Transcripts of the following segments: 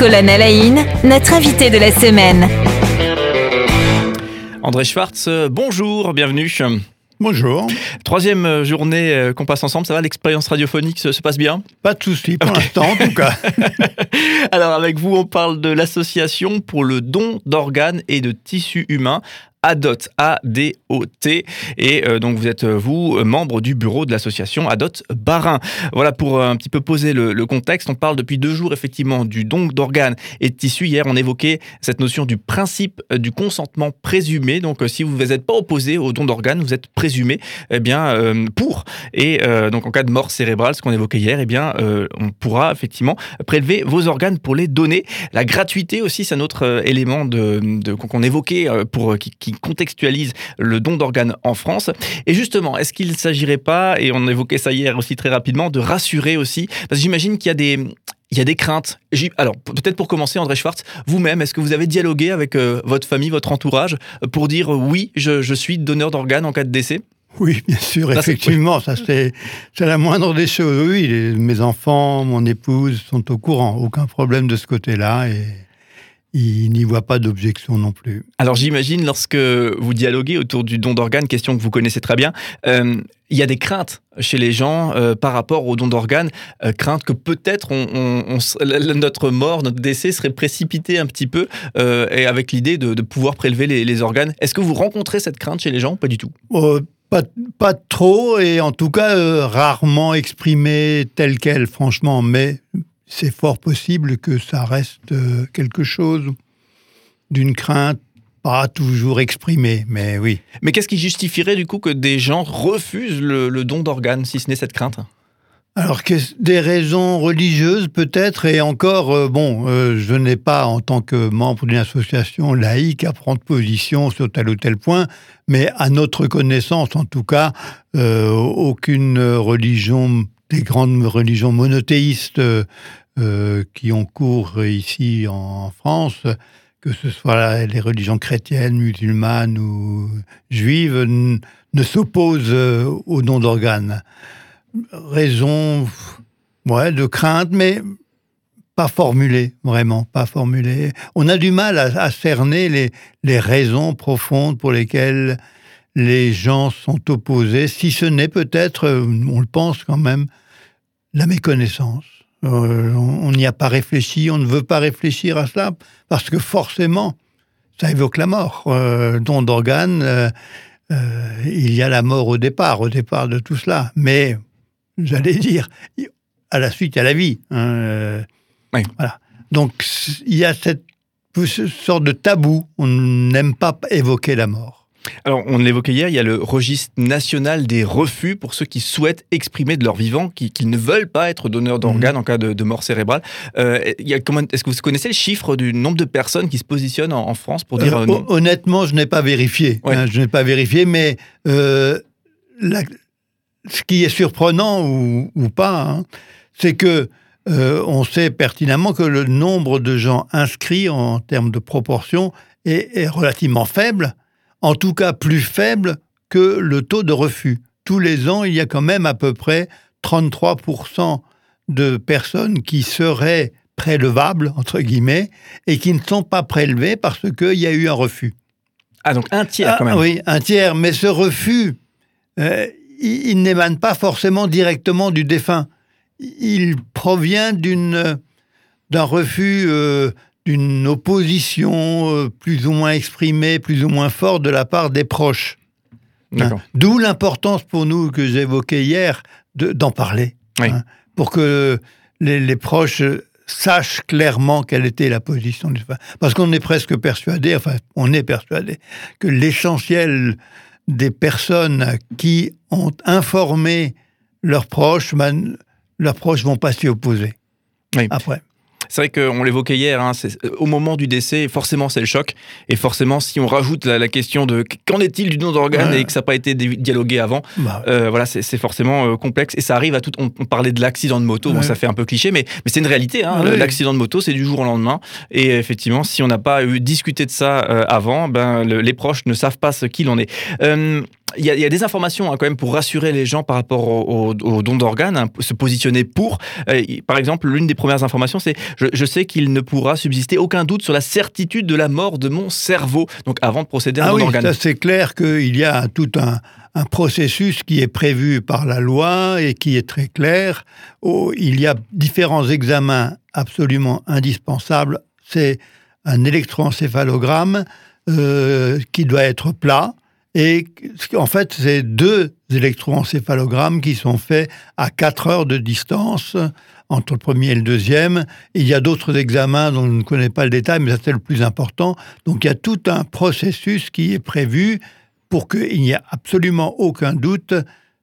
Colonel Haïn, notre invité de la semaine. André Schwartz, euh, bonjour, bienvenue. Bonjour. Troisième euh, journée euh, qu'on passe ensemble, ça va L'expérience radiophonique se, se passe bien? Pas de souci pour l'instant en tout cas. Alors avec vous, on parle de l'association pour le don d'organes et de tissus humains ADOT, A-D-O-T. Et euh, donc, vous êtes, euh, vous, euh, membre du bureau de l'association ADOT Barin. Voilà, pour un petit peu poser le, contexte, on parle depuis deux jours, effectivement, du don d'organes et de tissus. Hier, on évoquait cette notion du principe du consentement présumé. Donc, si vous n'êtes pas opposé au don d'organes, vous êtes présumé eh bien, pour. Et donc, en cas de mort cérébrale, ce qu'on évoquait hier, eh bien, on pourra effectivement prélever vos organes pour les donner. La gratuité aussi, c'est un autre élément qu'on évoquait pour qui contextualise le don d'organes en France. Et justement, est-ce qu'il ne s'agirait pas, et on évoquait ça hier aussi très rapidement, de rassurer aussi? Parce que j'imagine qu'il y a des, il y a des craintes. Alors, peut-être pour commencer, André Schwartz, vous-même, est-ce que vous avez dialogué avec euh, votre famille, votre entourage, euh, pour dire euh, oui, je, suis donneur d'organes en cas de décès? Oui, bien sûr, effectivement, ça c'est la moindre des choses. Oui, mes enfants, mon épouse sont au courant, aucun problème de ce côté-là. Et il n'y voit pas d'objection non plus. Alors j'imagine lorsque vous dialoguez autour du don d'organes, question que vous connaissez très bien, euh, il y a des craintes chez les gens euh, par rapport au don d'organes, euh, craintes que peut-être on, notre mort, notre décès serait précipité un petit peu, et avec l'idée de, pouvoir prélever les, organes. Est-ce que vous rencontrez cette crainte chez les gens Pas du tout? Pas, pas, trop, et en tout cas rarement exprimée telle qu'elle, franchement, mais c'est fort possible que ça reste euh, quelque chose d'une crainte pas toujours exprimée, mais oui. Mais qu'est-ce qui justifierait du coup que des gens refusent le, don d'organes, si ce n'est cette crainte? Alors que des raisons religieuses peut-être et encore euh, bon euh, je n'ai pas en tant que membre d'une association laïque à prendre position sur tel ou tel point mais à notre connaissance en tout cas aucune religion des grandes religions monothéistes euh, qui ont cours ici en France, que ce soit les religions chrétiennes, musulmanes ou juives, ne s'opposent euh, au don d'organes. Raison ouais, de crainte, mais pas formulée, vraiment, pas formulée. On a du mal à, cerner les, raisons profondes pour lesquelles les gens sont opposés, si ce n'est peut-être, on le pense quand même, la méconnaissance. Euh, on n'y a pas réfléchi, on ne veut pas réfléchir à cela, parce que forcément, ça évoque la mort. Euh, don d'organes, euh, il y a la mort au départ, au départ de tout cela. Mais, j'allais dire, à la suite, il y a la vie. Hein, voilà. Donc, il y a cette sorte de tabou, on n'aime pas évoquer la mort. Alors, on l'évoquait hier, il y a le registre national des refus pour ceux qui souhaitent exprimer de leur vivant qu'ils ne veulent pas être donneurs d'organes mhm. en cas de, mort cérébrale. Euh, est-ce que vous connaissez le chiffre du nombre de personnes qui se positionnent en, France pour dire euh, non Honnêtement, je n'ai pas vérifié. Hein, je n'ai pas vérifié, mais euh, ce qui est surprenant ou, pas, hein, c'est que on sait pertinemment que le nombre de gens inscrits en termes de proportion est relativement faible en tout cas plus faible que le taux de refus. Tous les ans, il y a quand même à peu près 33% de personnes qui seraient prélevables, entre guillemets, et qui ne sont pas prélevées parce qu'il y a eu un refus. Ah, donc un tiers quand même. Ah, oui, un tiers, mais ce refus, euh, il, n'émane pas forcément directement du défunt. Il provient d'une d'un refus euh, d'une opposition euh, plus ou moins exprimée, plus ou moins forte de la part des proches. Hein. D'où l'importance pour nous que j'évoquais hier d'en parler, hein, pour que les, proches sachent clairement quelle était la position du Parce qu'on est presque persuadé, enfin, on est persuadé que l'essentiel des personnes qui ont informé leurs proches, ben, leurs proches vont pas s'y opposer. Après. C'est vrai qu'on l'évoquait hier, hein, euh, au moment du décès, forcément c'est le choc. Et forcément, si on rajoute la, question de qu'en est-il du don d'organes et que ça n'a pas été dialogué avant, bah euh, voilà, c'est forcément euh, complexe. Et ça arrive à tout. On, parlait de l'accident de moto, bon, ça fait un peu cliché, mais, mais c'est une réalité. Hein, l'accident de moto, c'est du jour au lendemain. Et effectivement, si on n'a pas eu discuté de ça avant, ben, les proches ne savent pas ce qu'il en est. il y, a des informations hein, quand même pour rassurer les gens par rapport au, don d'organes, hein, se positionner pour. Euh, par exemple, l'une des premières informations, c'est je, sais qu'il ne pourra subsister aucun doute sur la certitude de la mort de mon cerveau. Donc avant de procéder à un ah don oui, d'organes. C'est clair qu'il y a tout un, un processus qui est prévu par la loi et qui est très clair. il y a différents examens absolument indispensables. C'est un électroencéphalogramme euh, qui doit être plat. Et en fait, c'est deux électroencéphalogrammes qui sont faits à 4 heures de distance entre le premier et le deuxième. il y a d'autres examens dont je ne connais pas le détail, mais c'est le plus important. Donc il y a tout un processus qui est prévu pour qu'il n'y ait absolument aucun doute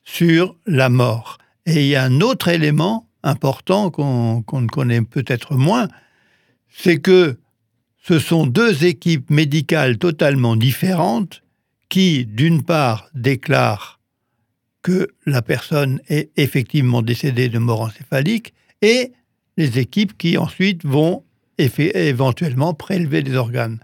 sur la mort. Et il y a un autre élément important qu'on ne connaît peut-être moins, c'est que ce sont deux équipes médicales totalement différentes qui, d'une part, déclarent que la personne est effectivement décédée de mort encéphalique, et les équipes qui ensuite vont éventuellement prélever des organes.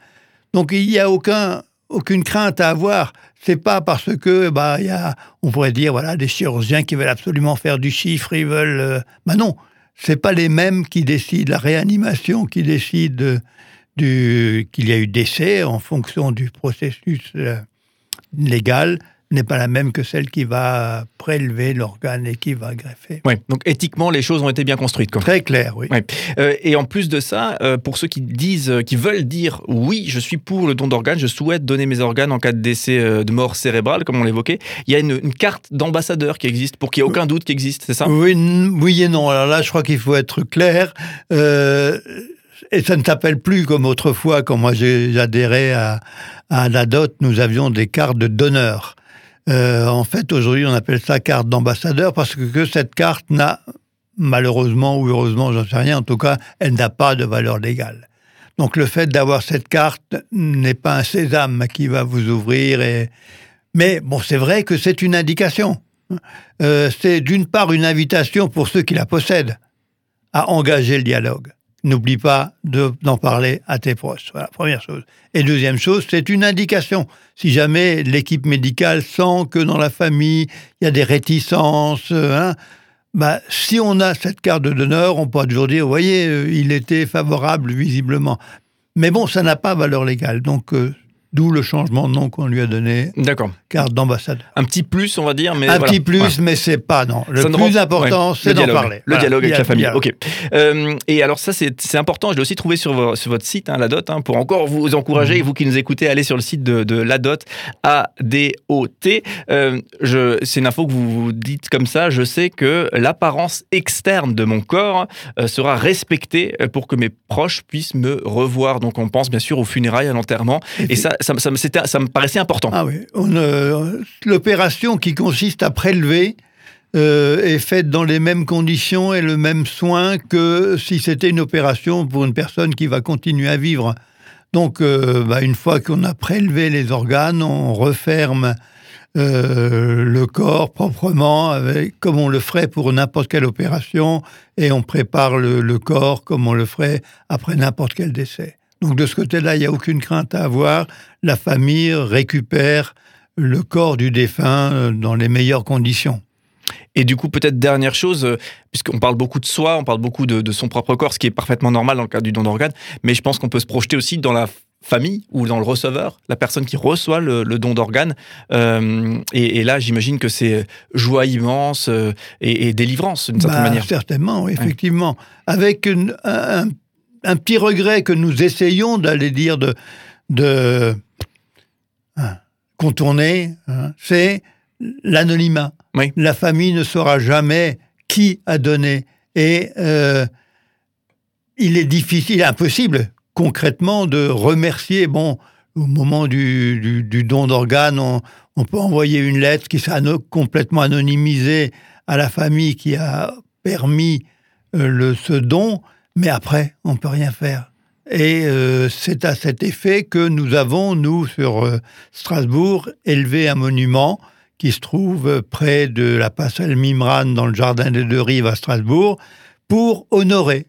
Donc il n'y a aucun aucune crainte à avoir. C'est pas parce que, bah, y a, on pourrait dire, voilà, des chirurgiens qui veulent absolument faire du chiffre, ils veulent. Euh, bah non, c'est pas les mêmes qui décident la réanimation, qui décident du, qu'il y a eu décès en fonction du processus euh, légal n'est pas la même que celle qui va prélever l'organe et qui va greffer. Oui, donc éthiquement, les choses ont été bien construites. Quoi. Très clair, oui. Euh, et en plus de ça, euh, pour ceux qui disent, euh, qui veulent dire oui, je suis pour le don d'organes, je souhaite donner mes organes en cas de décès de mort cérébrale, comme on l'évoquait, il y a une, carte d'ambassadeur qui existe pour qu'il n'y ait aucun doute qui existe, c'est ça? Oui, oui et non. Alors là, je crois qu'il faut être clair. Et ça ne s'appelle plus comme autrefois, quand moi adhéré à, à la dot, nous avions des cartes de donneur. Euh, en fait, aujourd'hui, on appelle ça carte d'ambassadeur parce que, cette carte n'a, malheureusement ou heureusement, j'en sais rien, en tout cas, elle n'a pas de valeur légale. Donc le fait d'avoir cette carte n'est pas un sésame qui va vous ouvrir. Mais bon, c'est vrai que c'est une indication. Euh, c'est d'une part une invitation pour ceux qui la possèdent à engager le dialogue n'oublie pas d'en parler à tes proches. Voilà, première chose. Et deuxième chose, c'est une indication. Si jamais l'équipe médicale sent que dans la famille, il y a des réticences, hein, bah, si on a cette carte de donneur, on peut toujours dire, vous voyez, euh, il était favorable visiblement. Mais bon, ça n'a pas valeur légale. Donc, euh, D'où le changement de nom qu'on lui a donné. D'accord. Carte d'ambassadeur. Un petit plus, on va dire, mais un petit plus, mais c'est pas non. Le plus important, c'est d'en parler. Le dialogue avec la famille. Ok. Euh, et alors ça, c'est important. Je l'ai aussi trouvé sur, sur votre site, hein, la Dot, hein, pour encore vous encourager. Mhm. vous qui nous écoutez, allez sur le site de, de la Dot, A D O T. Euh, c'est une info que vous vous dites comme ça. Je sais que l'apparence externe de mon corps euh, sera respectée pour que mes proches puissent me revoir. Donc on pense bien sûr aux funérailles, à l'enterrement, et ça ça, me paraissait important. Ah. Euh, l'opération qui consiste à prélever euh, est faite dans les mêmes conditions et le même soin que si c'était une opération pour une personne qui va continuer à vivre. Donc, euh, bah, une fois qu'on a prélevé les organes, on referme le corps proprement, comme on le ferait pour n'importe quelle opération, et on prépare le corps comme on le ferait après n'importe quel décès. Donc de ce côté-là, il n'y a aucune crainte à avoir. La famille récupère le corps du défunt euh, dans les meilleures conditions. Et du coup, peut-être dernière chose, euh, puisqu'on parle beaucoup de soi, on parle beaucoup de, son propre corps, ce qui est parfaitement normal dans le cas du don d'organes, mais je pense qu'on peut se projeter aussi dans la famille ou dans le receveur, la personne qui reçoit le, don d'organes. Euh, et, là, j'imagine que c'est joie immense et, délivrance d'une certaine bah, manière. Certainement, effectivement. Avec un, un petit regret que nous essayons d'aller dire de, de hein, contourner, hein, c'est l'anonymat. La famille ne saura jamais qui a donné. Et euh, il est difficile, impossible concrètement de remercier. Bon, au moment du, don d'organes, on, peut envoyer une lettre qui sera complètement anonymisée à la famille qui a permis euh, le, ce don, mais après, on ne peut rien faire. Et euh, c'est à cet effet que nous avons, nous, sur euh, Strasbourg, élevé un monument qui se trouve près de la passerelle Mimran dans le jardin des deux rives à Strasbourg, pour honorer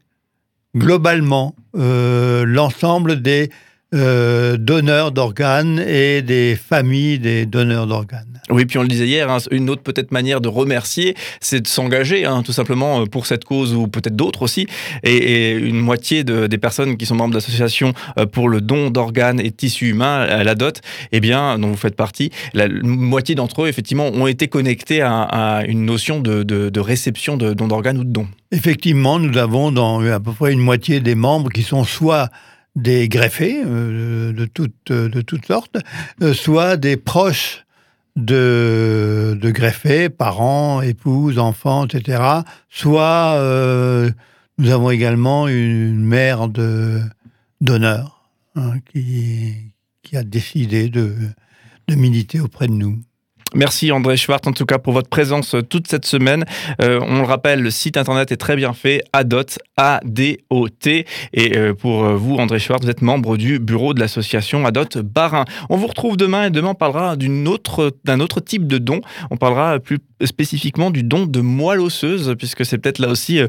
globalement euh, l'ensemble des euh, donneurs d'organes et des familles des donneurs d'organes. Oui, puis on le disait hier, hein, une autre peut-être manière de remercier, c'est de s'engager, hein, tout simplement euh, pour cette cause ou peut-être d'autres aussi. Et, une moitié des personnes qui sont membres d'associations euh, pour le don d'organes et de tissus humains, à la dot, eh bien, dont vous faites partie, la moitié d'entre eux, effectivement, ont été connectés à, une notion de, réception de dons d'organes ou de dons. Effectivement, nous avons dans à peu près une moitié des membres qui sont soit des greffés euh, de, toutes, de sortes, euh, soit des proches de, de greffés, parents, épouses, enfants, etc. Soit euh, nous avons également une mère d'honneur hein, qui, qui a décidé de militer auprès de nous. Merci André Schwartz en tout cas pour votre présence euh, toute cette semaine. Euh, on le rappelle, le site internet est très bien fait, ADOT, A-D-O-T. Et euh, pour vous, André Schwartz, vous êtes membre du bureau de l'association ADOT Barin. On vous retrouve demain et demain on parlera d'un autre, autre type de don. On parlera plus spécifiquement du don de moelle osseuse, puisque c'est peut-être là aussi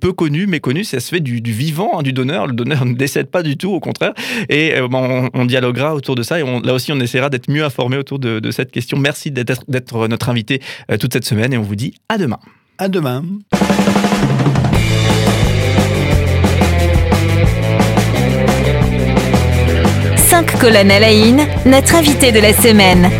peu connu, mais connu, ça se fait du, vivant, hein, du donneur. Le donneur ne décède pas du tout, au contraire. Et on, dialoguera autour de ça et là aussi on essaiera d'être mieux informé autour de, de cette question. Merci d'être d'être notre invité euh, toute cette semaine et on vous dit à demain. À demain. Cinq colonnes à la notre invité de la semaine.